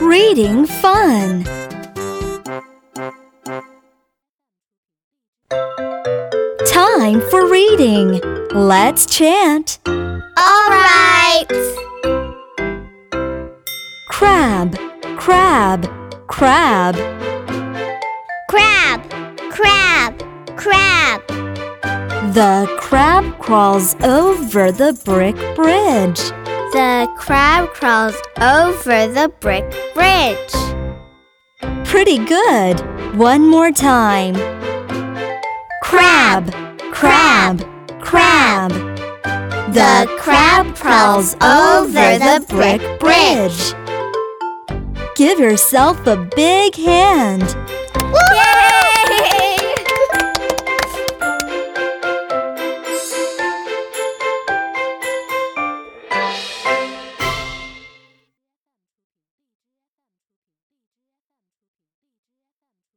Reading fun. Time for reading. Let's chant. All right. Crab, crab, crab. Crab, crab, crab. The crab crawls over the brick bridge. The crab crawls over the brick bridge. Pretty good. One more time. Crab, crab, crab. The crab crawls over the brick bridge. Give yourself a big hand. Yay!